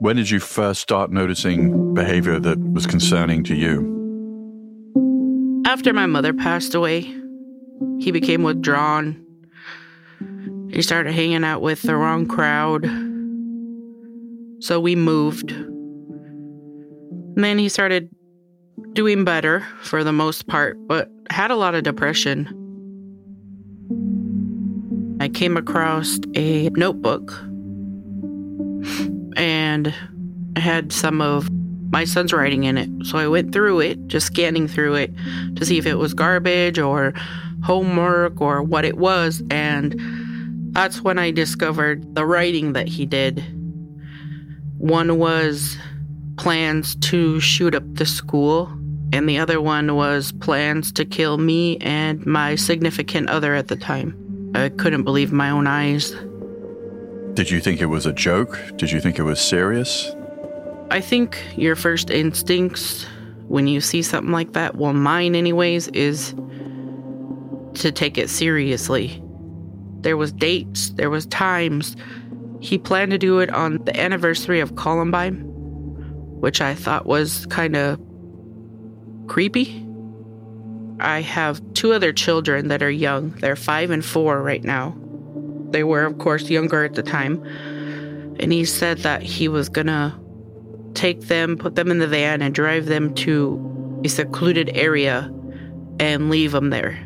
When did you first start noticing behavior that was concerning to you? After my mother passed away, he became withdrawn. He started hanging out with the wrong crowd. So we moved. And then he started doing better for the most part, but had a lot of depression. I came across a notebook and had some of my son's writing in it. So I went through it, just scanning through it to see if it was garbage or homework or what it was. And that's when I discovered the writing that he did. One was plans to shoot up the school, and the other one was plans to kill me and my significant other at the time. I couldn't believe my own eyes. Did you think it was a joke? Did you think it was serious? I think your first instincts when you see something like that, well, mine, anyways, is to take it seriously. There was dates, there was times. He planned to do it on the anniversary of Columbine, which I thought was kind of creepy. I have two other children that are young. They're five and four right now. They were, of course, younger at the time. And he said that he was gonna take them, put them in the van, and drive them to a secluded area and leave them there.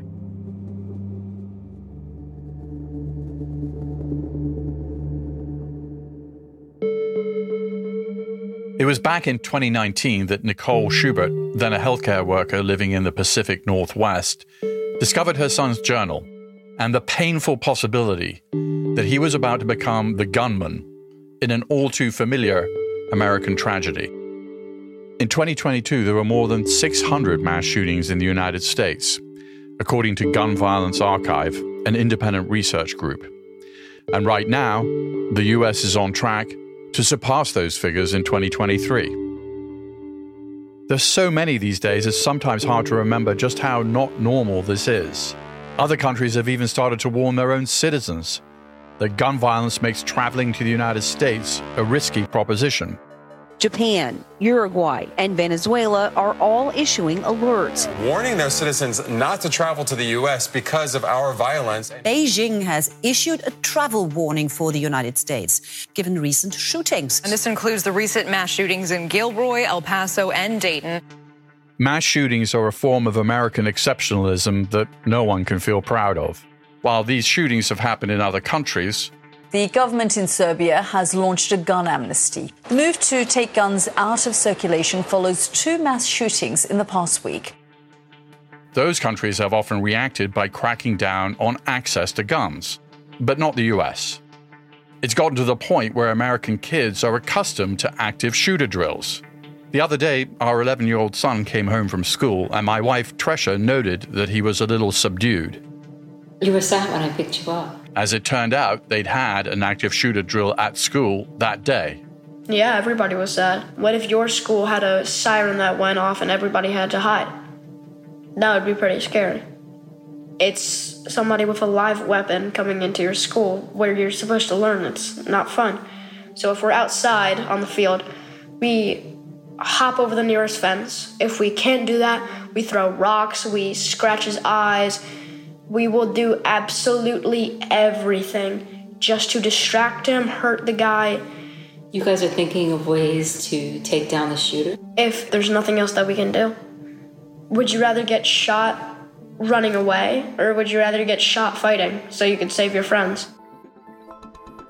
It was back in 2019 that Nicole Schubert, then a healthcare worker living in the Pacific Northwest, discovered her son's journal and the painful possibility that he was about to become the gunman in an all too familiar American tragedy. In 2022, there were more than 600 mass shootings in the United States, according to Gun Violence Archive, an independent research group. And right now, the US is on track to surpass those figures in 2023. There's so many these days, it's sometimes hard to remember just how not normal this is. Other countries have even started to warn their own citizens that gun violence makes traveling to the United States a risky proposition. Japan, Uruguay, and Venezuela are all issuing alerts. Warning their citizens not to travel to the U.S. because of our violence. Beijing has issued a travel warning for the United States, given recent shootings. And this includes the recent mass shootings in Gilroy, El Paso, and Dayton. Mass shootings are a form of American exceptionalism that no one can feel proud of. While these shootings have happened in other countries, the government in Serbia has launched a gun amnesty. The move to take guns out of circulation follows two mass shootings in the past week. Those countries have often reacted by cracking down on access to guns, but not the US. It's gotten to the point where American kids are accustomed to active shooter drills. The other day, our 11 year old son came home from school, and my wife, Tresha, noted that he was a little subdued. You were sad when I picked you up. As it turned out, they'd had an active shooter drill at school that day. Yeah, everybody was sad. What if your school had a siren that went off and everybody had to hide? That would be pretty scary. It's somebody with a live weapon coming into your school where you're supposed to learn. It's not fun. So if we're outside on the field, we hop over the nearest fence. If we can't do that, we throw rocks, we scratch his eyes, we will do absolutely everything just to distract him, hurt the guy. You guys are thinking of ways to take down the shooter? If there's nothing else that we can do. Would you rather get shot running away, or would you rather get shot fighting so you could save your friends?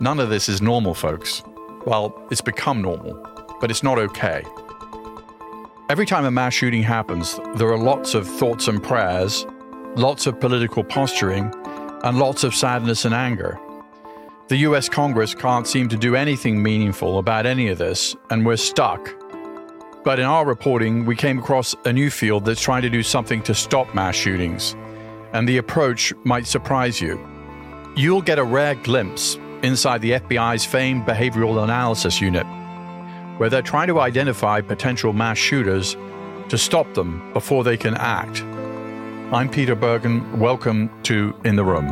None of this is normal, folks. Well, it's become normal, but it's not okay. Every time a mass shooting happens, there are lots of thoughts and prayers lots of political posturing, and lots of sadness and anger. The US Congress can't seem to do anything meaningful about any of this, and we're stuck. But in our reporting, we came across a new field that's trying to do something to stop mass shootings, and the approach might surprise you. You'll get a rare glimpse inside the FBI's famed Behavioral Analysis Unit, where they're trying to identify potential mass shooters to stop them before they can act. I'm Peter Bergen. Welcome to In the Room.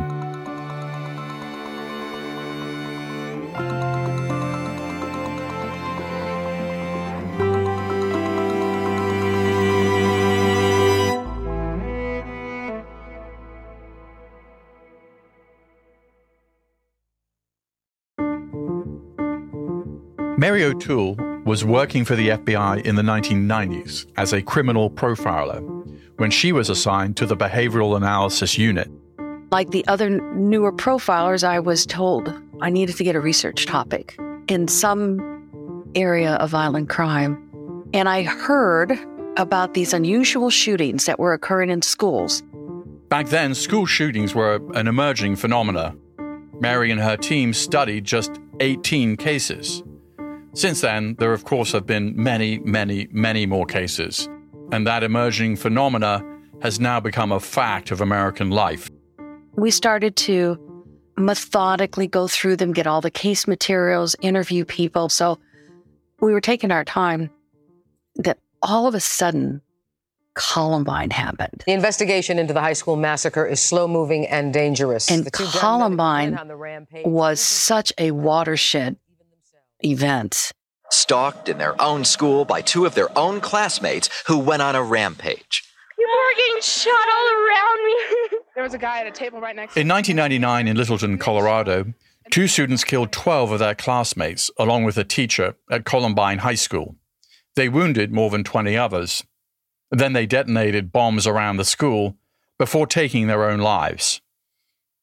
Mary O'Toole was working for the FBI in the 1990s as a criminal profiler when she was assigned to the Behavioral Analysis Unit. Like the other newer profilers, I was told I needed to get a research topic in some area of violent crime. And I heard about these unusual shootings that were occurring in schools. Back then, school shootings were an emerging phenomena. Mary and her team studied just 18 cases. Since then, there of course have been many, many, many more cases, and that emerging phenomena has now become a fact of American life. We started to methodically go through them, get all the case materials, interview people. So we were taking our time that all of a sudden Columbine happened. The investigation into the high school massacre is slow moving and dangerous. And Columbine was such a watershed event. Stalked in their own school by two of their own classmates who went on a rampage. People were getting shot all around me. there was a guy at a table right next In 1999 in Littleton, Colorado, two students killed 12 of their classmates, along with a teacher, at Columbine High School. They wounded more than 20 others. Then they detonated bombs around the school before taking their own lives.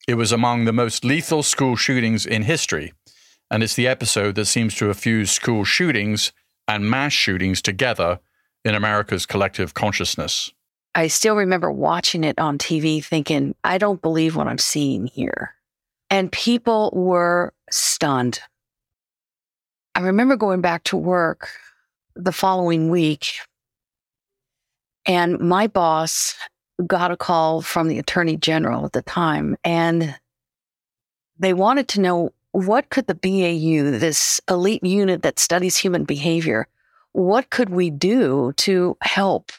It was among the most lethal school shootings in history and it's the episode that seems to have fused school shootings and mass shootings together in America's collective consciousness. I still remember watching it on TV thinking, I don't believe what I'm seeing here. And people were stunned. I remember going back to work the following week, and my boss got a call from the attorney general at the time, and they wanted to know what could the BAU, this elite unit that studies human behavior, what could we do to help?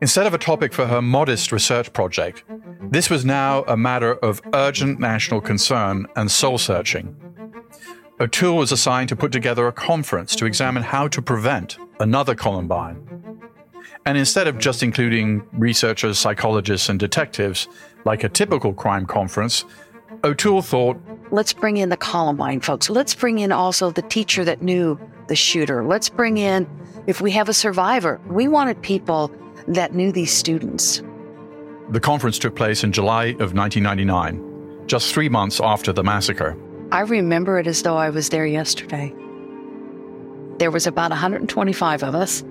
Instead of a topic for her modest research project, this was now a matter of urgent national concern and soul searching. O'Toole was assigned to put together a conference to examine how to prevent another Columbine. And instead of just including researchers, psychologists, and detectives, like a typical crime conference, O'Toole thought, let's bring in the Columbine folks. Let's bring in also the teacher that knew the shooter. Let's bring in, if we have a survivor, we wanted people that knew these students. The conference took place in July of 1999, just three months after the massacre. I remember it as though I was there yesterday. There was about 125 of us,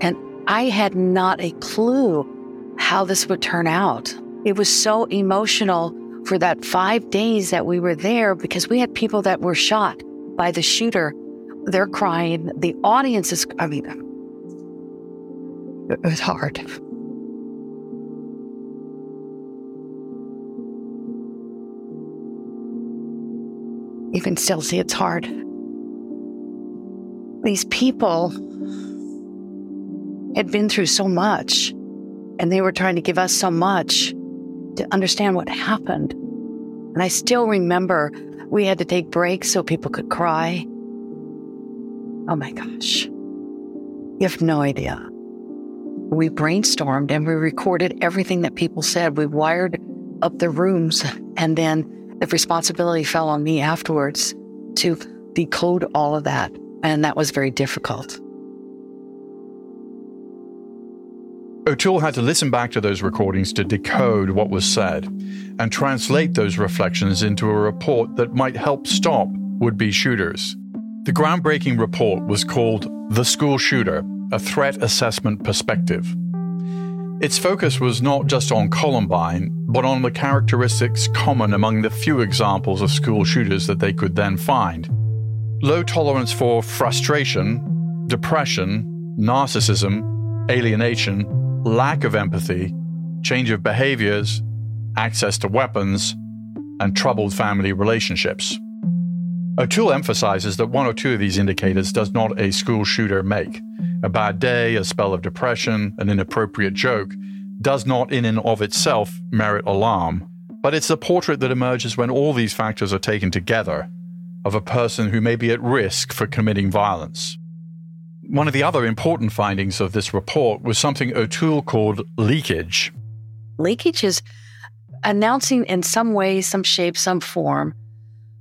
and I had not a clue how this would turn out. It was so emotional for that five days that we were there because we had people that were shot by the shooter. They're crying. The audience is, I mean, it was hard. You can still see it's hard. These people had been through so much, and they were trying to give us so much to understand what happened. And I still remember we had to take breaks so people could cry. Oh my gosh. You have no idea. We brainstormed and we recorded everything that people said. We wired up the rooms, and then the responsibility fell on me afterwards to decode all of that. And that was very difficult. O'Toole had to listen back to those recordings to decode what was said and translate those reflections into a report that might help stop would be shooters. The groundbreaking report was called The School Shooter A Threat Assessment Perspective. Its focus was not just on Columbine, but on the characteristics common among the few examples of school shooters that they could then find low tolerance for frustration, depression, narcissism, alienation, lack of empathy, change of behaviors, access to weapons, and troubled family relationships. O'Toole emphasizes that one or two of these indicators does not a school shooter make. A bad day, a spell of depression, an inappropriate joke does not in and of itself merit alarm, but it's a portrait that emerges when all these factors are taken together of a person who may be at risk for committing violence. One of the other important findings of this report was something O'Toole called leakage. Leakage is announcing in some way, some shape, some form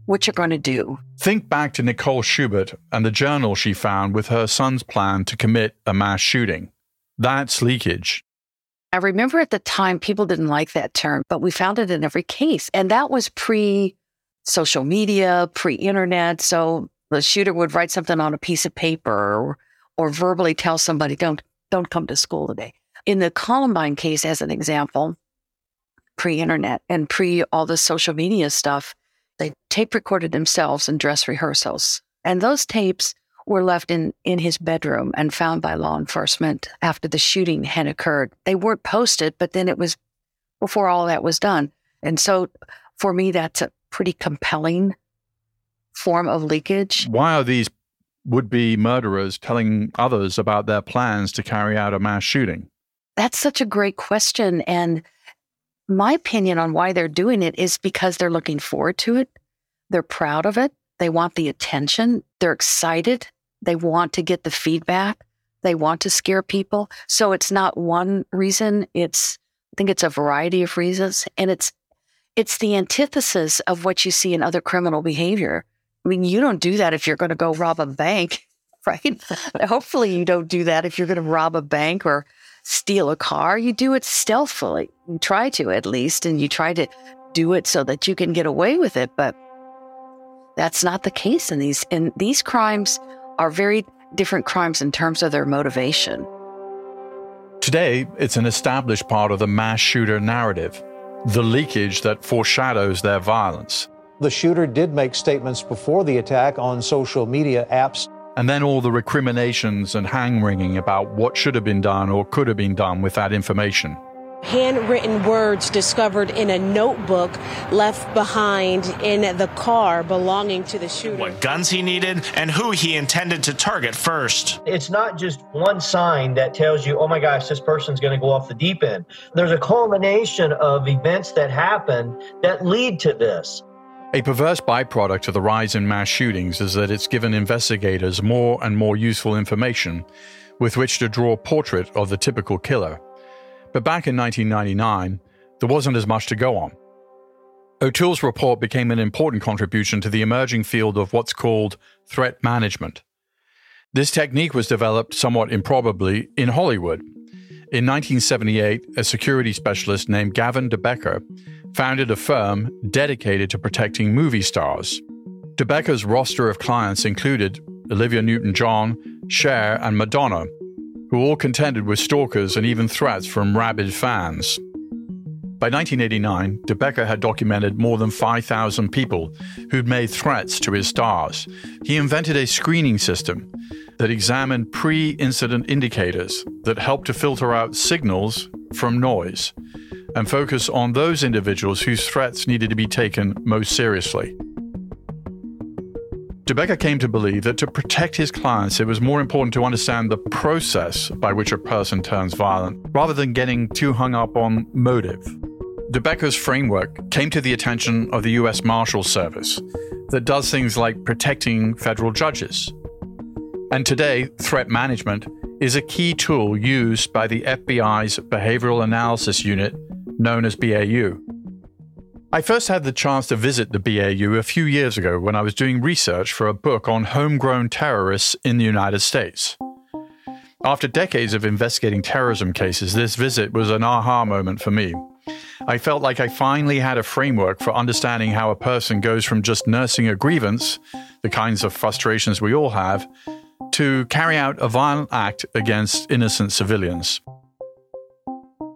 what you're going to do. Think back to Nicole Schubert and the journal she found with her son's plan to commit a mass shooting. That's leakage. I remember at the time people didn't like that term, but we found it in every case. And that was pre social media, pre internet. So the shooter would write something on a piece of paper or, verbally tell somebody, don't, don't come to school today. In the Columbine case, as an example, pre internet and pre all the social media stuff, they tape recorded themselves in dress rehearsals. And those tapes were left in, in his bedroom and found by law enforcement after the shooting had occurred. They weren't posted, but then it was before all that was done. And so for me, that's a pretty compelling form of leakage. Why are these would be murderers telling others about their plans to carry out a mass shooting? That's such a great question. And my opinion on why they're doing it is because they're looking forward to it. They're proud of it. They want the attention. They're excited. They want to get the feedback. They want to scare people. So it's not one reason. It's, I think it's a variety of reasons. And it's, it's the antithesis of what you see in other criminal behavior. I mean, you don't do that if you're going to go rob a bank, right? Hopefully, you don't do that if you're going to rob a bank or steal a car. You do it stealthily. You try to, at least, and you try to do it so that you can get away with it. But that's not the case in these. And these crimes are very different crimes in terms of their motivation. Today, it's an established part of the mass shooter narrative, the leakage that foreshadows their violence. The shooter did make statements before the attack on social media apps and then all the recriminations and hang wringing about what should have been done or could have been done with that information. Handwritten words discovered in a notebook left behind in the car belonging to the shooter. What guns he needed and who he intended to target first. It's not just one sign that tells you, oh my gosh, this person's going to go off the deep end. There's a culmination of events that happen that lead to this. A perverse byproduct of the rise in mass shootings is that it's given investigators more and more useful information with which to draw a portrait of the typical killer. But back in 1999, there wasn't as much to go on. O'Toole's report became an important contribution to the emerging field of what's called threat management. This technique was developed somewhat improbably in Hollywood. In 1978, a security specialist named Gavin de Becker founded a firm dedicated to protecting movie stars. De Becker's roster of clients included Olivia Newton John, Cher, and Madonna, who all contended with stalkers and even threats from rabid fans. By 1989, De Becker had documented more than 5,000 people who'd made threats to his stars. He invented a screening system that examined pre incident indicators that helped to filter out signals from noise and focus on those individuals whose threats needed to be taken most seriously. De Becker came to believe that to protect his clients, it was more important to understand the process by which a person turns violent rather than getting too hung up on motive. De Becker's framework came to the attention of the US Marshal Service that does things like protecting federal judges. And today, threat management is a key tool used by the FBI's Behavioral Analysis Unit known as BAU. I first had the chance to visit the BAU a few years ago when I was doing research for a book on homegrown terrorists in the United States. After decades of investigating terrorism cases, this visit was an aha moment for me. I felt like I finally had a framework for understanding how a person goes from just nursing a grievance, the kinds of frustrations we all have, to carry out a violent act against innocent civilians.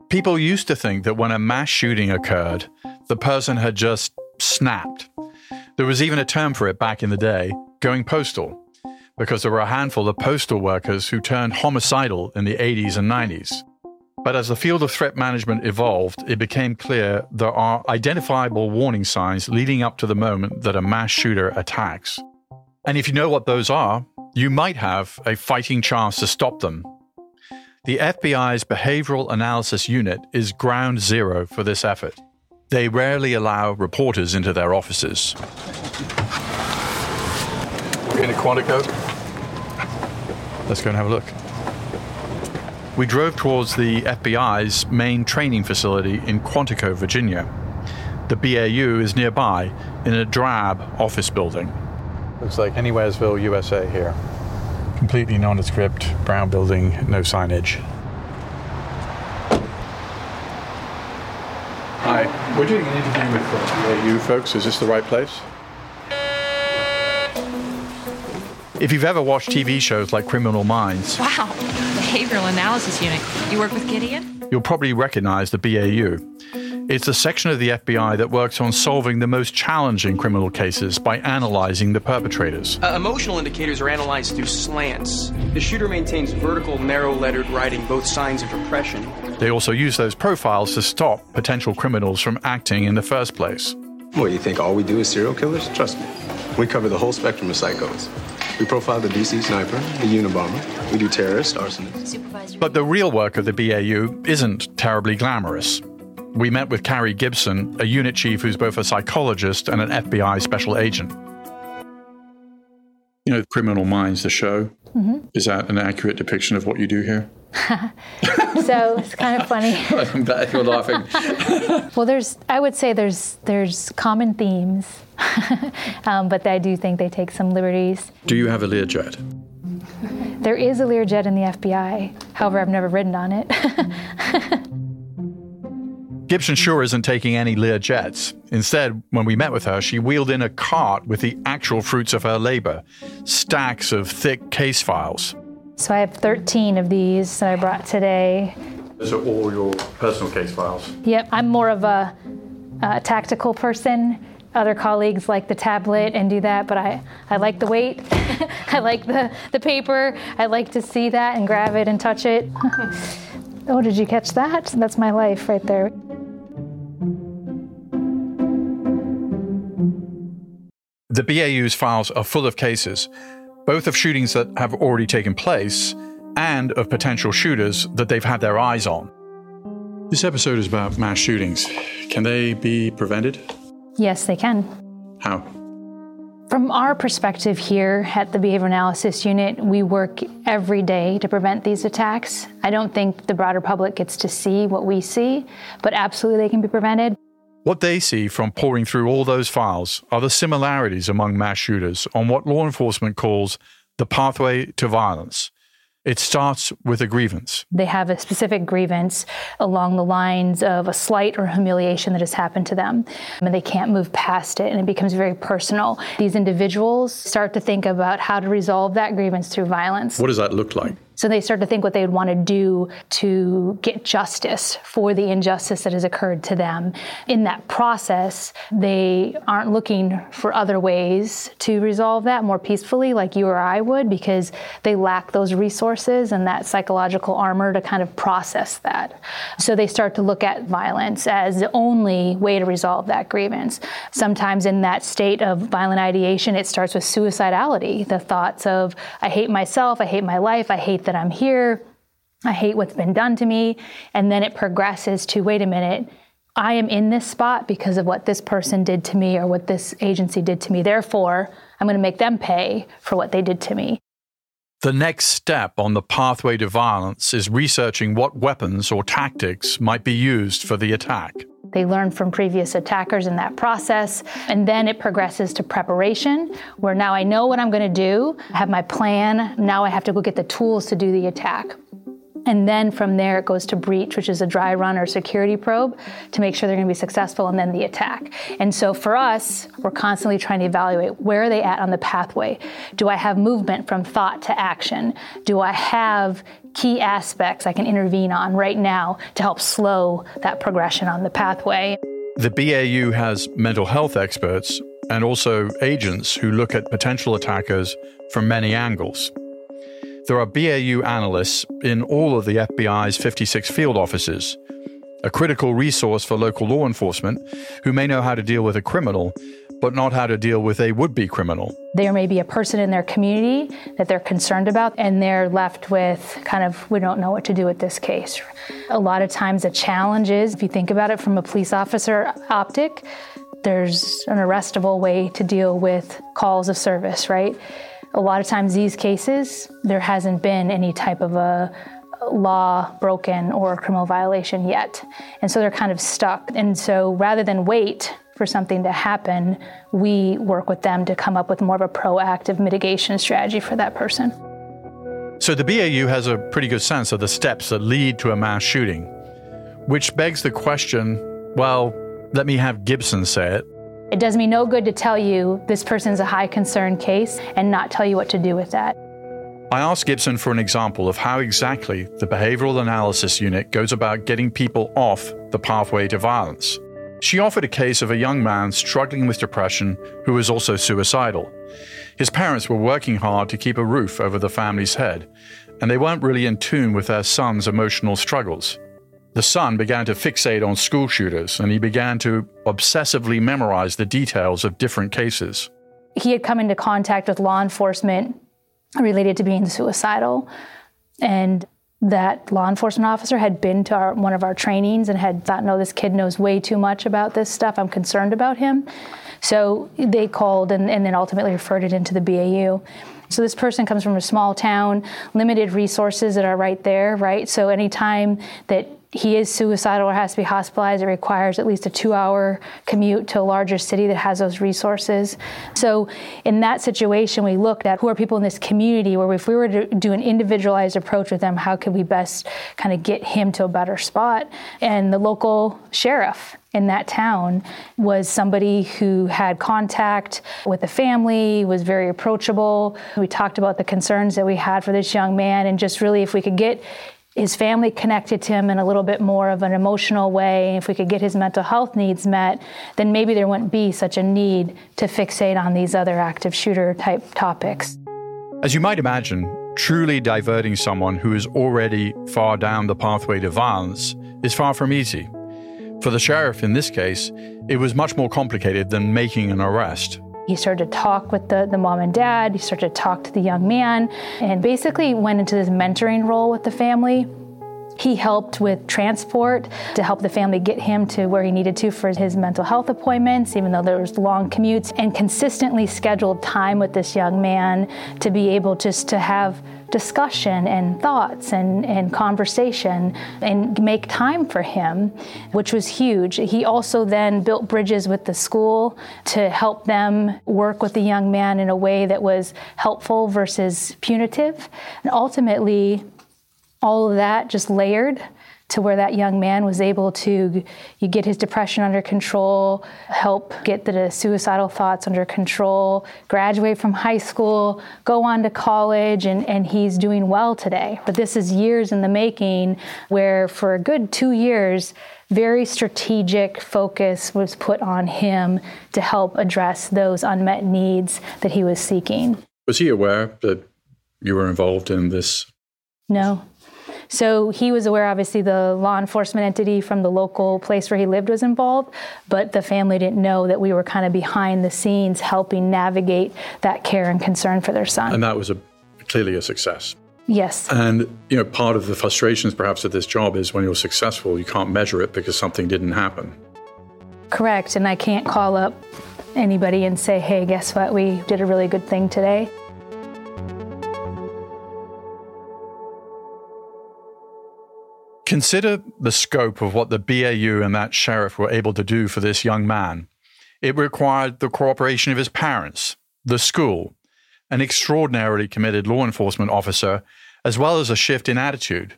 People used to think that when a mass shooting occurred, the person had just snapped. There was even a term for it back in the day going postal, because there were a handful of postal workers who turned homicidal in the 80s and 90s. But as the field of threat management evolved, it became clear there are identifiable warning signs leading up to the moment that a mass shooter attacks. And if you know what those are, you might have a fighting chance to stop them the FBI's Behavioral Analysis Unit is ground zero for this effort. They rarely allow reporters into their offices. We're in a Quantico. Let's go and have a look. We drove towards the FBI's main training facility in Quantico, Virginia. The BAU is nearby in a drab office building. Looks like Anywheresville, USA here. Completely nondescript, brown building, no signage. Hi, we're doing an interview with the BAU folks. Is this the right place? If you've ever watched TV shows like Criminal Minds, Wow, behavioral analysis unit. You work with Gideon? you'll probably recognize the BAU. It's a section of the FBI that works on solving the most challenging criminal cases by analyzing the perpetrators. Uh, emotional indicators are analyzed through slants. The shooter maintains vertical, narrow lettered writing, both signs of depression. They also use those profiles to stop potential criminals from acting in the first place. What, you think all we do is serial killers? Trust me. We cover the whole spectrum of psychos. We profile the DC sniper, the Unabomber. We do terrorists, arsonists. But the real work of the BAU isn't terribly glamorous. We met with Karie Gibson, a unit chief who's both a psychologist and an FBI special agent. You know, Criminal Minds, the show, Mhm. is that an accurate depiction of what you do here? so it's kind of funny. I'm glad you're laughing. Well, there's, I would say there's, there's common themes, um, but I do think they take some liberties. Do you have a Learjet? There is a Learjet in the FBI. However, I've never ridden on it. Gibson sure isn't taking any Learjets. Instead, when we met with her, she wheeled in a cart with the actual fruits of her labor stacks of thick case files. so I have 13 of these that I brought today. Those are all your personal case files. Yep, I'm more of a, a tactical person. Other colleagues like the tablet and do that, but I, I like the weight. I like the, the paper. I like to see that and grab it and touch it. oh, did you catch that? That's my life right there. The BAU's files are full of cases, both of shootings that have already taken place and of potential shooters that they've had their eyes on. This episode is about mass shootings. Can they be prevented? Yes, they can. How? From our perspective here at the Behavior Analysis Unit, we work every day to prevent these attacks. I don't think the broader public gets to see what we see, but absolutely they can be prevented. What they see from pouring through all those files are the similarities among mass shooters on what law enforcement calls the pathway to violence. It starts with a grievance. They have a specific grievance along the lines of a slight or humiliation that has happened to them, and they can't move past it, and it becomes very personal. These individuals start to think about how to resolve that grievance through violence. What does that look like? So they start to think what they would want to do to get justice for the injustice that has occurred to them. In that process, they aren't looking for other ways to resolve that more peacefully, like you or I would, because they lack those resources and that psychological armor to kind of process that. So they start to look at violence as the only way to resolve that grievance. Sometimes in that state of violent ideation, it starts with suicidality, the thoughts of, I hate myself, I hate my life, I hate that I'm here, I hate what's been done to me. And then it progresses to, wait a minute, I am in this spot because of what this person did to me or what this agency did to me. Therefore, I'm going to make them pay for what they did to me. The next step on the pathway to violence is researching what weapons or tactics might be used for the attack. They learn from previous attackers in that process. And then it progresses to preparation, where now I know what I'm going to do, I have my plan. Now I have to go get the tools to do the attack. And then from there, it goes to breach, which is a dry run or security probe to make sure they're going to be successful, and then the attack. And so for us, we're constantly trying to evaluate where are they at on the pathway? Do I have movement from thought to action? Do I have key aspects I can intervene on right now to help slow that progression on the pathway? The BAU has mental health experts and also agents who look at potential attackers from many angles. There are BAU analysts in all of the FBI's 56 field offices, a critical resource for local law enforcement who may know how to deal with a criminal, but not how to deal with a would be criminal. There may be a person in their community that they're concerned about, and they're left with kind of, we don't know what to do with this case. A lot of times, the challenge is, if you think about it from a police officer optic, there's an arrestable way to deal with calls of service, right? A lot of times, these cases, there hasn't been any type of a law broken or criminal violation yet. And so they're kind of stuck. And so rather than wait for something to happen, we work with them to come up with more of a proactive mitigation strategy for that person. So the BAU has a pretty good sense of the steps that lead to a mass shooting, which begs the question well, let me have Gibson say it. It does me no good to tell you this person's a high concern case and not tell you what to do with that. I asked Gibson for an example of how exactly the Behavioral Analysis Unit goes about getting people off the pathway to violence. She offered a case of a young man struggling with depression who was also suicidal. His parents were working hard to keep a roof over the family's head, and they weren't really in tune with their son's emotional struggles. The son began to fixate on school shooters, and he began to obsessively memorize the details of different cases. He had come into contact with law enforcement related to being suicidal, and that law enforcement officer had been to our, one of our trainings and had thought, no, this kid knows way too much about this stuff. I'm concerned about him. So they called and, and then ultimately referred it into the BAU. So this person comes from a small town, limited resources that are right there, right? So anytime that he is suicidal or has to be hospitalized, it requires at least a two hour commute to a larger city that has those resources. So, in that situation, we looked at who are people in this community where if we were to do an individualized approach with them, how could we best kind of get him to a better spot? And the local sheriff in that town was somebody who had contact with the family, was very approachable. We talked about the concerns that we had for this young man, and just really if we could get his family connected to him in a little bit more of an emotional way, if we could get his mental health needs met, then maybe there wouldn't be such a need to fixate on these other active shooter type topics. As you might imagine, truly diverting someone who is already far down the pathway to violence is far from easy. For the sheriff in this case, it was much more complicated than making an arrest. He started to talk with the, the mom and dad, he started to talk to the young man, and basically went into this mentoring role with the family. He helped with transport to help the family get him to where he needed to for his mental health appointments, even though there was long commutes, and consistently scheduled time with this young man to be able just to have discussion and thoughts and, and conversation and make time for him, which was huge. He also then built bridges with the school to help them work with the young man in a way that was helpful versus punitive. And ultimately, all of that just layered to where that young man was able to you get his depression under control, help get the suicidal thoughts under control, graduate from high school, go on to college, and, and he's doing well today. But this is years in the making where for a good two years, very strategic focus was put on him to help address those unmet needs that he was seeking. Was he aware that you were involved in this? No. So he was aware, obviously, the law enforcement entity from the local place where he lived was involved, but the family didn't know that we were kind of behind the scenes helping navigate that care and concern for their son. And that was a, clearly a success. Yes. And you know, part of the frustrations perhaps of this job is when you're successful, you can't measure it because something didn't happen. Correct. And I can't call up anybody and say, hey, guess what? We did a really good thing today. Consider the scope of what the BAU and that sheriff were able to do for this young man. It required the cooperation of his parents, the school, an extraordinarily committed law enforcement officer, as well as a shift in attitude.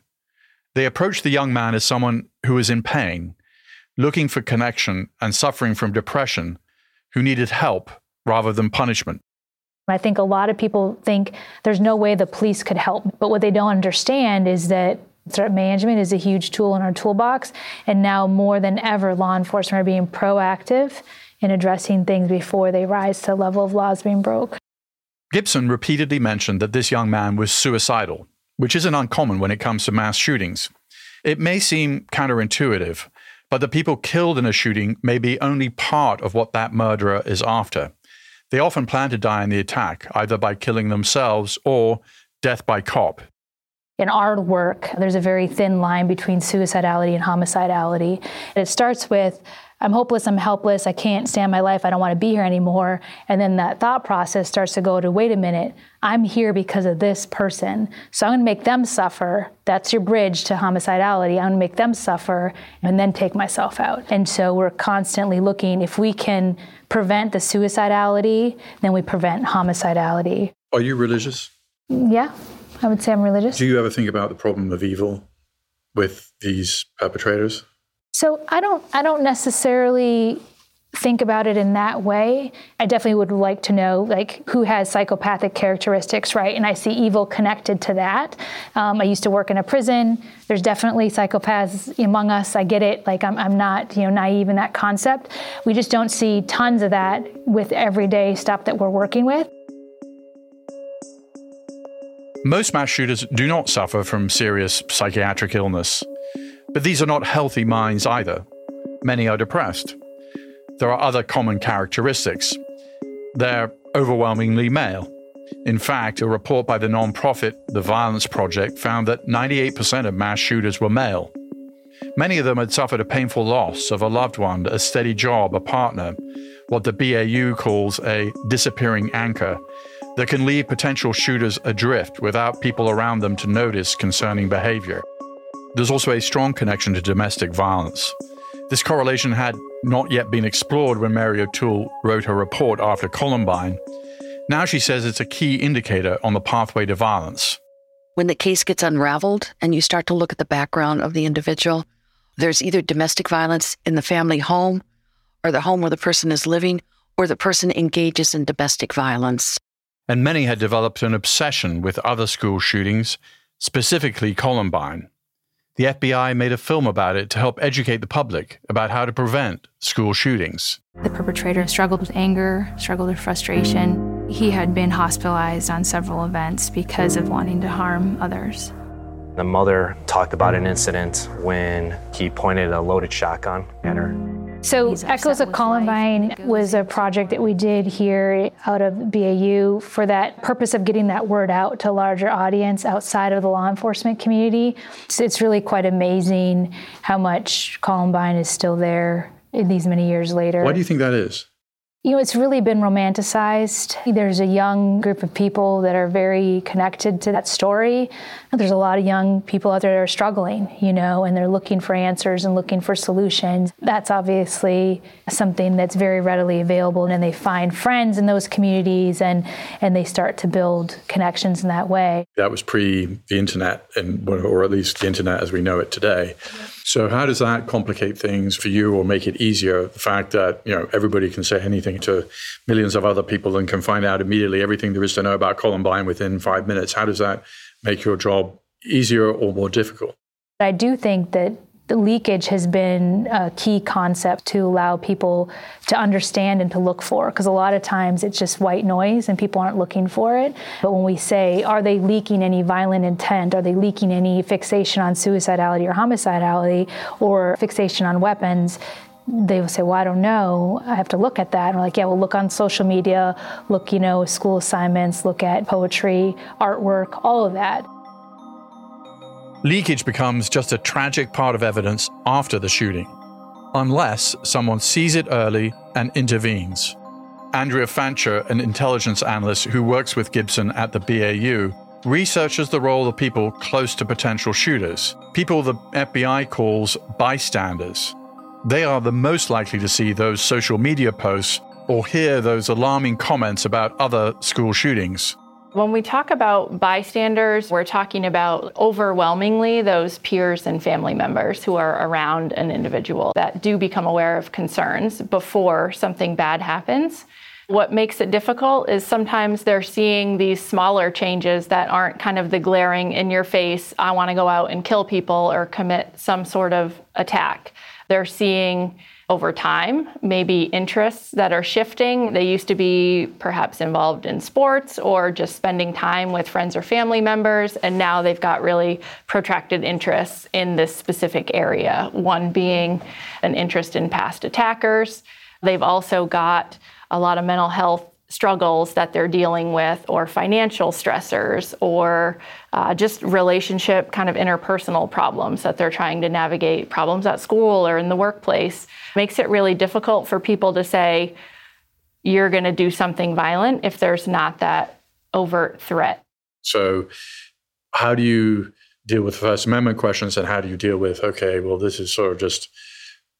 They approached the young man as someone who was in pain, looking for connection and suffering from depression, who needed help rather than punishment. I think a lot of people think there's no way the police could help, but what they don't understand is that Threat management is a huge tool in our toolbox, and now more than ever, law enforcement are being proactive in addressing things before they rise to the level of laws being broke. Gibson repeatedly mentioned that this young man was suicidal, which isn't uncommon when it comes to mass shootings. It may seem counterintuitive, but the people killed in a shooting may be only part of what that murderer is after. They often plan to die in the attack, either by killing themselves or death by cop in our work, there's a very thin line between suicidality and homicidality. It starts with I'm hopeless, I'm helpless, I can't stand my life, I don't want to be here anymore. And then that thought process starts to go to wait a minute, I'm here because of this person. So I'm going to make them suffer. That's your bridge to homicidality. I'm going to make them suffer and then take myself out. And so we're constantly looking if we can prevent the suicidality, then we prevent homicidality. Are you religious? Yeah, I would say I'm religious. Do you ever think about the problem of evil with these perpetrators? So I don't I don't necessarily think about it in that way. I definitely would like to know like who has psychopathic characteristics, right? And I see evil connected to that. Um, I used to work in a prison. There's definitely psychopaths among us. I get it. Like I'm, I'm not you know naive in that concept. We just don't see tons of that with everyday stuff that we're working with. Most mass shooters do not suffer from serious psychiatric illness. But these are not healthy minds either. Many are depressed. There are other common characteristics. They're overwhelmingly male. In fact, a report by the nonprofit The Violence Project found that 98% of mass shooters were male. Many of them had suffered a painful loss of a loved one, a steady job, a partner, what the BAU calls a disappearing anchor that can leave potential shooters adrift without people around them to notice concerning behavior. There's also a strong connection to domestic violence. This correlation had not yet been explored when Mary O'Toole wrote her report after Columbine. Now she says it's a key indicator on the pathway to violence. When the case gets unraveled and you start to look at the background of the individual, there's either domestic violence in the family home or the home where the person is living, or the person engages in domestic violence. And many had developed an obsession with other school shootings, specifically Columbine. The FBI made a film about it to help educate the public about how to prevent school shootings. The perpetrator struggled with anger, struggled with frustration. He had been hospitalized on several events because of wanting to harm others. The mother talked about an incident when he pointed a loaded shotgun at her. So, Echoes of Columbine was a project that we did here out of BAU for that purpose of getting that word out to a larger audience outside of the law enforcement community. So it's really quite amazing how much Columbine is still there these many years later. Why do you think that is? You know, it's really been romanticized. There's a young group of people that are very connected to that story. There's a lot of young people out there that are struggling, you know, and they're looking for answers and looking for solutions. That's obviously something that's very readily available and then they find friends in those communities and and they start to build connections in that way. That was pre the internet and or at least the internet as we know it today. So how does that complicate things for you or make it easier? The fact that, you know, everybody can say anything to millions of other people and can find out immediately everything there is to know about Columbine within five minutes. How does that make your job easier or more difficult? I do think that the leakage has been a key concept to allow people to understand and to look for because a lot of times it's just white noise and people aren't looking for it. But when we say, are they leaking any violent intent? Are they leaking any fixation on suicidality or homicidality or fixation on weapons? they will say, Well, I don't know. I have to look at that. And we're like, Yeah, well, look on social media, look, you know, school assignments, look at poetry, artwork, all of that. Leakage becomes just a tragic part of evidence after the shooting, unless someone sees it early and intervenes. Andrea Fancher, an intelligence analyst who works with Gibson at the BAU, researches the role of people close to potential shooters, people the FBI calls bystanders. They are the most likely to see those social media posts or hear those alarming comments about other school shootings. When we talk about bystanders, we're talking about overwhelmingly those peers and family members who are around an individual that do become aware of concerns before something bad happens. What makes it difficult is sometimes they're seeing these smaller changes that aren't kind of the glaring in your face, I want to go out and kill people or commit some sort of attack. They're seeing over time, maybe interests that are shifting. They used to be perhaps involved in sports or just spending time with friends or family members, and now they've got really protracted interests in this specific area. One being an interest in past attackers. They've also got a lot of mental health struggles that they're dealing with, or financial stressors, or uh, just relationship kind of interpersonal problems that they're trying to navigate, problems at school or in the workplace, makes it really difficult for people to say, you're going to do something violent if there's not that overt threat. So, how do you deal with First Amendment questions and how do you deal with, okay, well, this is sort of just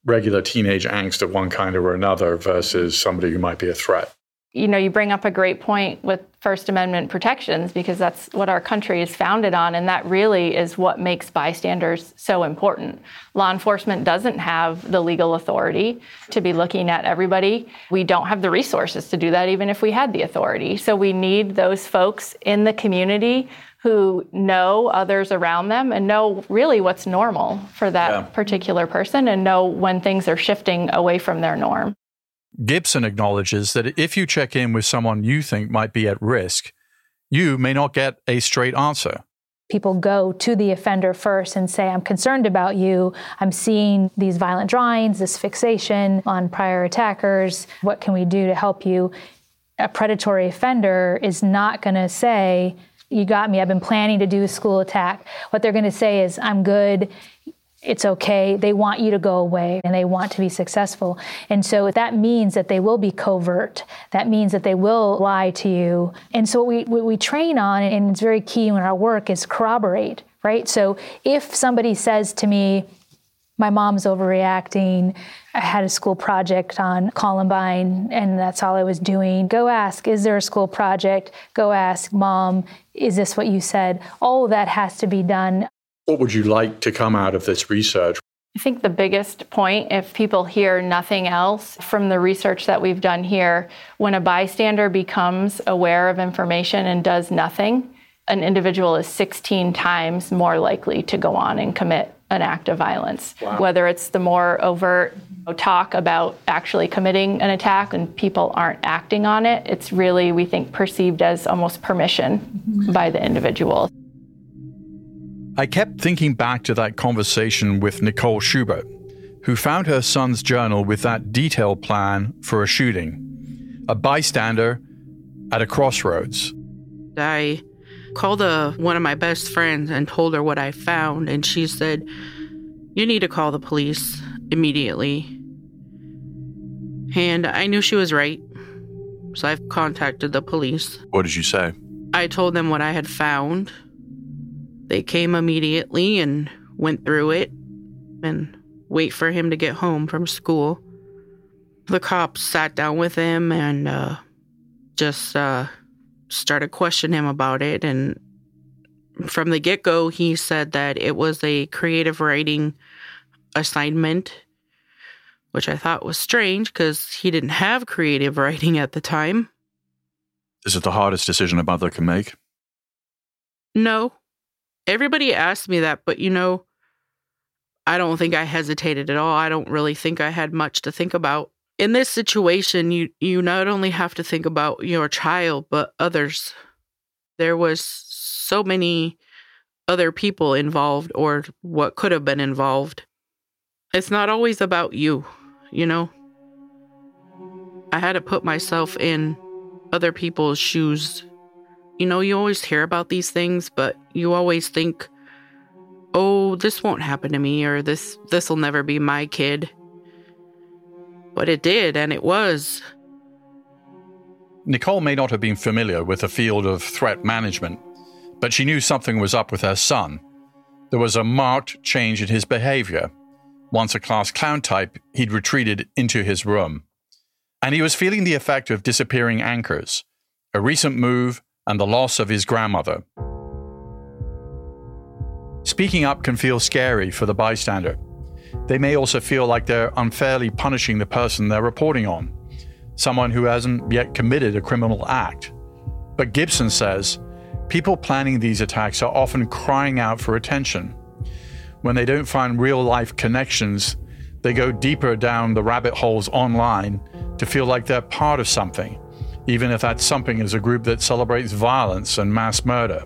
regular teenage angst of one kind or another versus somebody who might be a threat? You know, you bring up a great point with First Amendment protections because that's what our country is founded on, and that really is what makes bystanders so important. Law enforcement doesn't have the legal authority to be looking at everybody. We don't have the resources to do that, even if we had the authority. So we need those folks in the community who know others around them and know really what's normal for that yeah. particular person and know when things are shifting away from their norm. Gibson acknowledges that if you check in with someone you think might be at risk, you may not get a straight answer. People go to the offender first and say, I'm concerned about you. I'm seeing these violent drawings, this fixation on prior attackers. What can we do to help you? A predatory offender is not going to say, you got me. I've been planning to do a school attack. What they're going to say is, I'm good. It's okay. They want you to go away and they want to be successful. And so that means that they will be covert. That means that they will lie to you. And so what we, what we train on, and it's very key in our work, is corroborate, right? So if somebody says to me, my mom's overreacting. I had a school project on Columbine, and that's all I was doing. Go ask, is there a school project? Go ask, mom, is this what you said? All that has to be done. What would you like to come out of this research? I think the biggest point, if people hear nothing else from the research that we've done here, when a bystander becomes aware of information and does nothing, an individual is 16 times more likely to go on and commit an act of violence. Wow. Whether it's the more overt talk about actually committing an attack and people aren't acting on it, it's really, we think, perceived as almost permission mm-hmm. by the individual. I kept thinking back to that conversation with Nicole Schubert, who found her son's journal with that detailed plan for a shooting, a bystander at a crossroads. I called a, one of my best friends and told her what I found, and she said, You need to call the police immediately. And I knew she was right, so I've contacted the police. What did you say? I told them what I had found. They came immediately and went through it and wait for him to get home from school. The cops sat down with him and uh, just uh, started questioning him about it. And from the get go, he said that it was a creative writing assignment, which I thought was strange because he didn't have creative writing at the time. Is it the hardest decision a mother can make? No. Everybody asked me that, but you know, I don't think I hesitated at all. I don't really think I had much to think about. In this situation you you not only have to think about your child but others. There was so many other people involved or what could have been involved. It's not always about you you know? I had to put myself in other people's shoes you know you always hear about these things but you always think oh this won't happen to me or this this will never be my kid but it did, and it was. Nicole may not have been familiar with the field of threat management, but she knew something was up with her son. There was a marked change in his behavior. Once a class clown type, he'd retreated into his room. And he was feeling the effect of disappearing anchors, a recent move, and the loss of his grandmother. Speaking up can feel scary for the bystander. They may also feel like they're unfairly punishing the person they're reporting on, someone who hasn't yet committed a criminal act. But Gibson says people planning these attacks are often crying out for attention. When they don't find real life connections, they go deeper down the rabbit holes online to feel like they're part of something, even if that something is a group that celebrates violence and mass murder.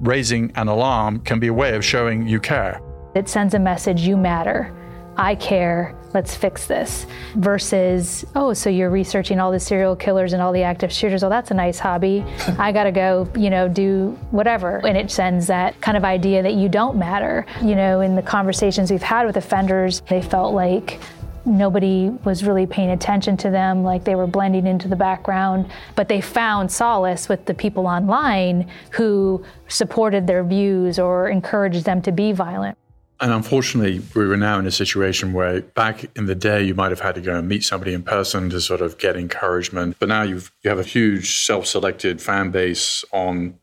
Raising an alarm can be a way of showing you care. It sends a message you matter. I care, let's fix this, versus, oh, so you're researching all the serial killers and all the active shooters. Oh, that's a nice hobby. I got to go, you know, do whatever. And it sends that kind of idea that you don't matter. You know, in the conversations we've had with offenders, they felt like nobody was really paying attention to them, like they were blending into the background. But they found solace with the people online who supported their views or encouraged them to be violent. And unfortunately, we were now in a situation where back in the day, you might have had to go and meet somebody in person to sort of get encouragement. But now you've, you have a huge self selected fan base on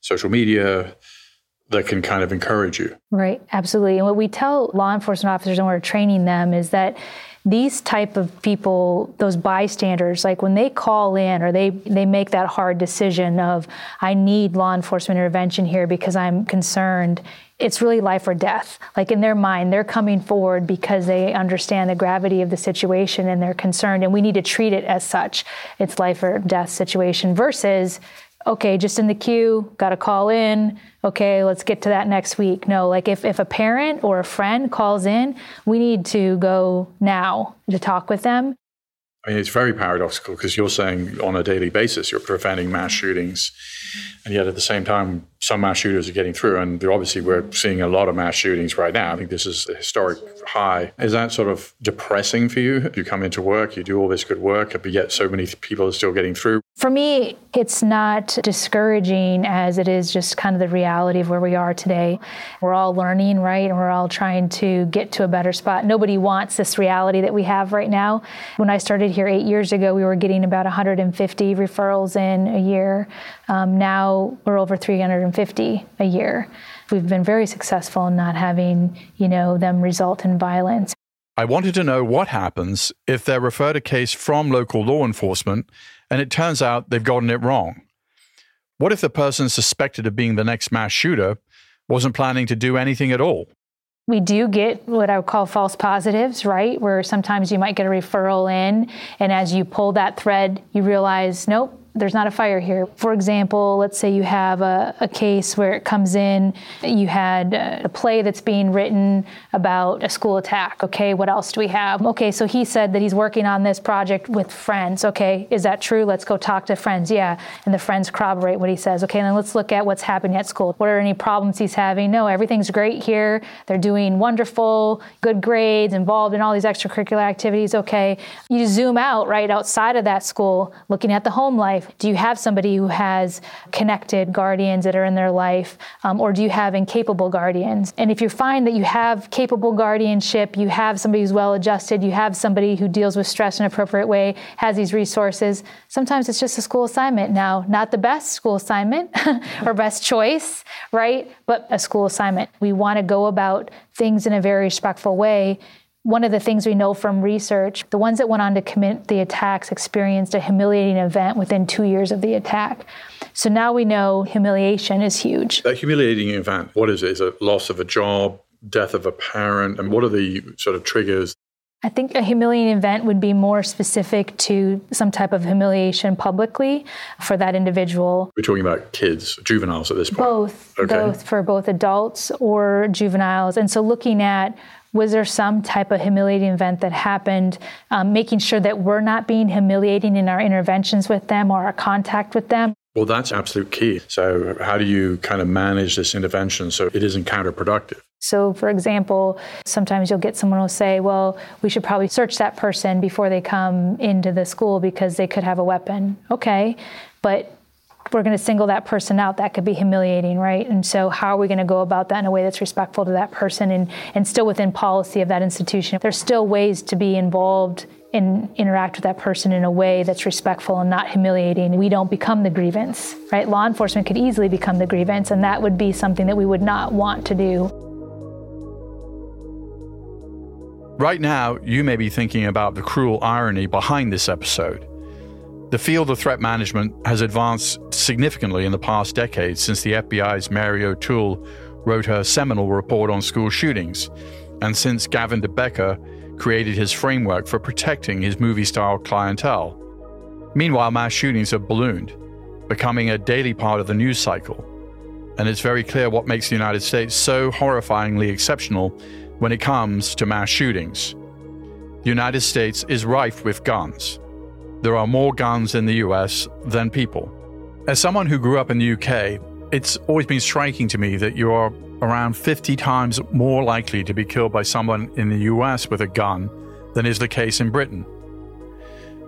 social media that can kind of encourage you. Right, absolutely. And what we tell law enforcement officers when we're training them is that these type of people those bystanders like when they call in or they they make that hard decision of i need law enforcement intervention here because i'm concerned it's really life or death like in their mind they're coming forward because they understand the gravity of the situation and they're concerned and we need to treat it as such it's life or death situation versus okay, just in the queue, got to call in. Okay, let's get to that next week. No, like if, if a parent or a friend calls in, we need to go now to talk with them. I mean, it's very paradoxical because you're saying on a daily basis you're preventing mass shootings, and yet at the same time some mass shooters are getting through, and obviously we're seeing a lot of mass shootings right now. I think this is a historic high. Is that sort of depressing for you? You come into work, you do all this good work, but yet so many people are still getting through. For me, it's not discouraging as it is just kind of the reality of where we are today. We're all learning, right? And we're all trying to get to a better spot. Nobody wants this reality that we have right now. When I started here eight years ago, we were getting about 150 referrals in a year. Um, now we're over 350 a year. We've been very successful in not having, you know, them result in violence. I wanted to know what happens if they're referred a case from local law enforcement and it turns out they've gotten it wrong. What if the person suspected of being the next mass shooter wasn't planning to do anything at all? We do get what I would call false positives, right? Where sometimes you might get a referral in, and as you pull that thread, you realize, nope, there's not a fire here. For example, let's say you have a, a case where it comes in, you had uh, a play that's being written about a school attack. Okay, what else do we have? Okay, so he said that he's working on this project with friends. Okay, is that true? Let's go talk to friends. Yeah, and the friends corroborate what he says. Okay, then let's look at what's happening at school. What are any problems he's having? No, everything's great here. They're doing wonderful, good grades, involved in all these extracurricular activities. Okay, you zoom out right outside of that school, looking at the home life life? Do you have somebody who has connected guardians that are in their life, um, or do you have incapable guardians? And if you find that you have capable guardianship, you have somebody who's well adjusted, you have somebody who deals with stress in an appropriate way, has these resources, sometimes it's just a school assignment. Now, not the best school assignment or best choice, right? But a school assignment. We want to go about things in a very respectful way one of the things we know from research, the ones that went on to commit the attacks experienced a humiliating event within two years of the attack. So now we know humiliation is huge. A humiliating event, what is it? Is it loss of a job, death of a parent? And what are the sort of triggers? I think a humiliating event would be more specific to some type of humiliation publicly for that individual. We're talking about kids, juveniles at this point. Both, okay. both for both adults or juveniles. And so looking at was there some type of humiliating event that happened? Um, making sure that we're not being humiliating in our interventions with them or our contact with them. Well, that's absolute key. So, how do you kind of manage this intervention so it isn't counterproductive? So, for example, sometimes you'll get someone will say, Well, we should probably search that person before they come into the school because they could have a weapon. Okay, but we're going to single that person out, that could be humiliating, right? And so, how are we going to go about that in a way that's respectful to that person and, and still within policy of that institution? There's still ways to be involved and interact with that person in a way that's respectful and not humiliating. We don't become the grievance, right? Law enforcement could easily become the grievance, and that would be something that we would not want to do. Right now, you may be thinking about the cruel irony behind this episode. The field of threat management has advanced significantly in the past decade since the FBI's Mary O'Toole wrote her seminal report on school shootings, and since Gavin de Becker created his framework for protecting his movie style clientele. Meanwhile, mass shootings have ballooned, becoming a daily part of the news cycle. And it's very clear what makes the United States so horrifyingly exceptional when it comes to mass shootings. The United States is rife with guns. There are more guns in the US than people. As someone who grew up in the UK, it's always been striking to me that you are around 50 times more likely to be killed by someone in the US with a gun than is the case in Britain.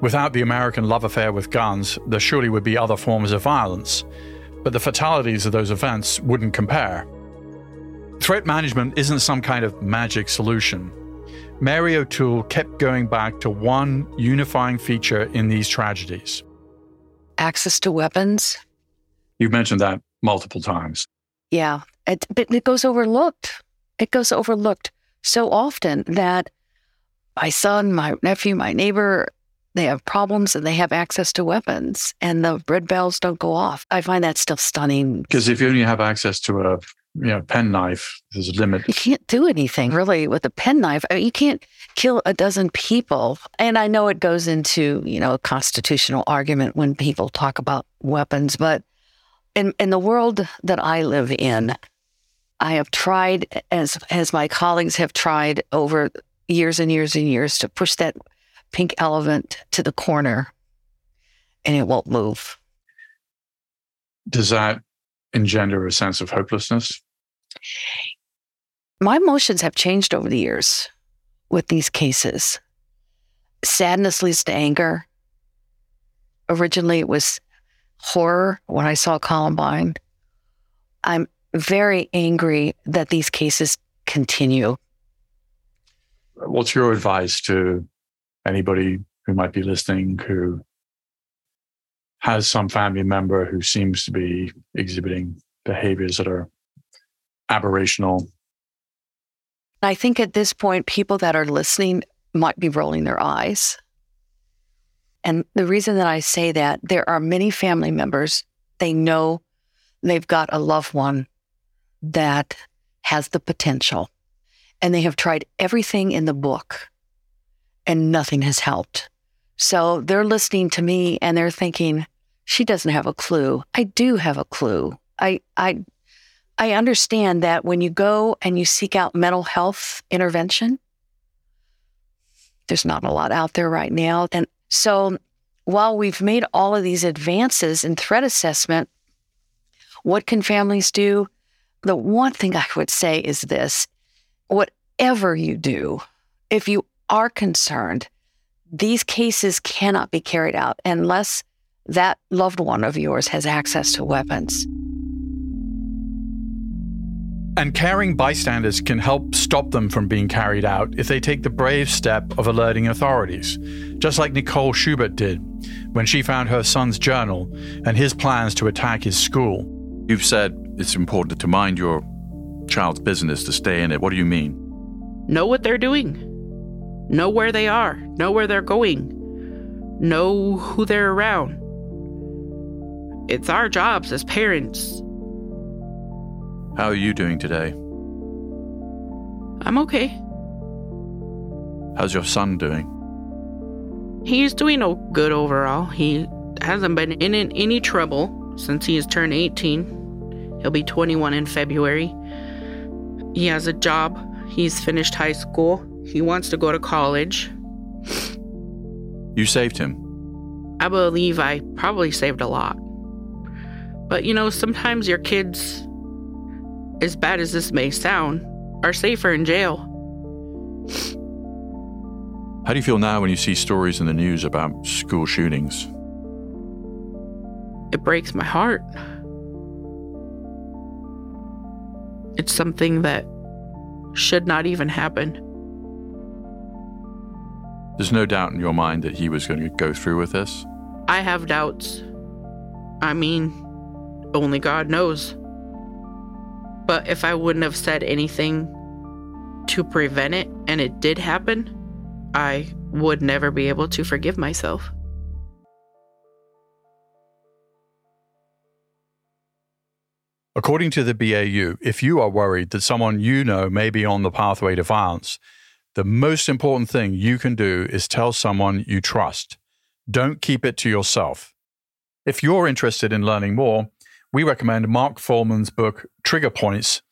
Without the American love affair with guns, there surely would be other forms of violence, but the fatalities of those events wouldn't compare. Threat management isn't some kind of magic solution. Mary O'Toole kept going back to one unifying feature in these tragedies access to weapons. You've mentioned that multiple times. Yeah, it, but it goes overlooked. It goes overlooked so often that my son, my nephew, my neighbor, they have problems and they have access to weapons and the red bells don't go off. I find that still stunning. Because if you only have access to a you know penknife, there's a limit. You can't do anything really with a penknife. I mean, you can't kill a dozen people. And I know it goes into you know a constitutional argument when people talk about weapons, but in in the world that I live in, I have tried as as my colleagues have tried over years and years and years to push that pink elephant to the corner and it won't move. Does that engender a sense of hopelessness? My emotions have changed over the years with these cases. Sadness leads to anger. Originally, it was horror when I saw Columbine. I'm very angry that these cases continue. What's your advice to anybody who might be listening who has some family member who seems to be exhibiting behaviors that are aberrational. I think at this point, people that are listening might be rolling their eyes. And the reason that I say that, there are many family members, they know they've got a loved one that has the potential. And they have tried everything in the book and nothing has helped. So they're listening to me and they're thinking, she doesn't have a clue. I do have a clue. I, I, I understand that when you go and you seek out mental health intervention, there's not a lot out there right now. And so while we've made all of these advances in threat assessment, what can families do? The one thing I would say is this whatever you do, if you are concerned, these cases cannot be carried out unless that loved one of yours has access to weapons. And caring bystanders can help stop them from being carried out if they take the brave step of alerting authorities, just like Nicole Schubert did when she found her son's journal and his plans to attack his school. You've said it's important to mind your child's business to stay in it. What do you mean? Know what they're doing know where they are, know where they're going, know who they're around. It's our jobs as parents. How are you doing today? I'm okay. How's your son doing? He's doing no good overall. He hasn't been in any trouble since he has turned 18. He'll be 21 in February. He has a job. He's finished high school. He wants to go to college. You saved him. I believe I probably saved a lot. But you know, sometimes your kids, as bad as this may sound, are safer in jail. How do you feel now when you see stories in the news about school shootings? It breaks my heart. It's something that should not even happen. There's no doubt in your mind that he was going to go through with this? I have doubts. I mean, only God knows. But if I wouldn't have said anything to prevent it and it did happen, I would never be able to forgive myself. According to the BAU, if you are worried that someone you know may be on the pathway to violence, the most important thing you can do is tell someone you trust. Don't keep it to yourself. If you're interested in learning more, we recommend Mark Follman's book, Trigger Points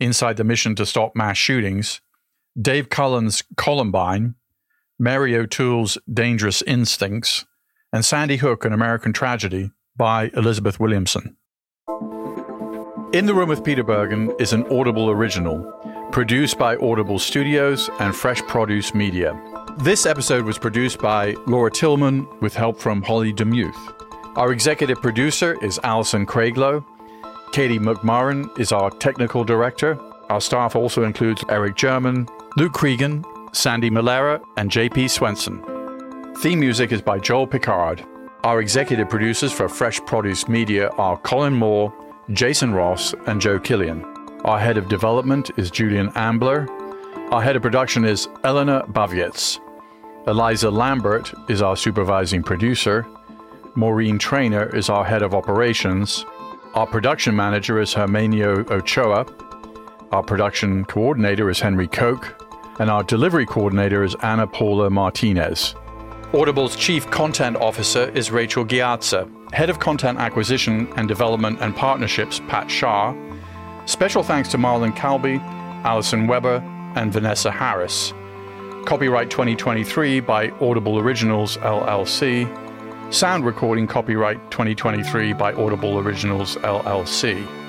Inside the Mission to Stop Mass Shootings, Dave Cullen's Columbine, Mary O'Toole's Dangerous Instincts, and Sandy Hook, An American Tragedy by Elizabeth Williamson. In the Room with Peter Bergen is an Audible original, produced by Audible Studios and Fresh Produce Media. This episode was produced by Laura Tillman with help from Holly DeMuth. Our executive producer is Alison Craiglow. Katie McMurran is our technical director. Our staff also includes Eric German, Luke Cregan, Sandy Malera, and JP Swenson. Theme music is by Joel Picard. Our executive producers for Fresh Produce Media are Colin Moore, Jason Ross, and Joe Killian. Our head of development is Julian Ambler. Our head of production is Eleanor Bavietz. Eliza Lambert is our supervising producer. Maureen Trainer is our head of operations. Our production manager is Hermenio Ochoa. Our production coordinator is Henry Koch. And our delivery coordinator is Anna Paula Martinez. Audible's chief content officer is Rachel Ghiazza. Head of content acquisition and development and partnerships, Pat Shah. Special thanks to Marlon Calby, Allison Weber, and Vanessa Harris. Copyright 2023 by Audible Originals LLC. Sound recording copyright 2023 by Audible Originals LLC.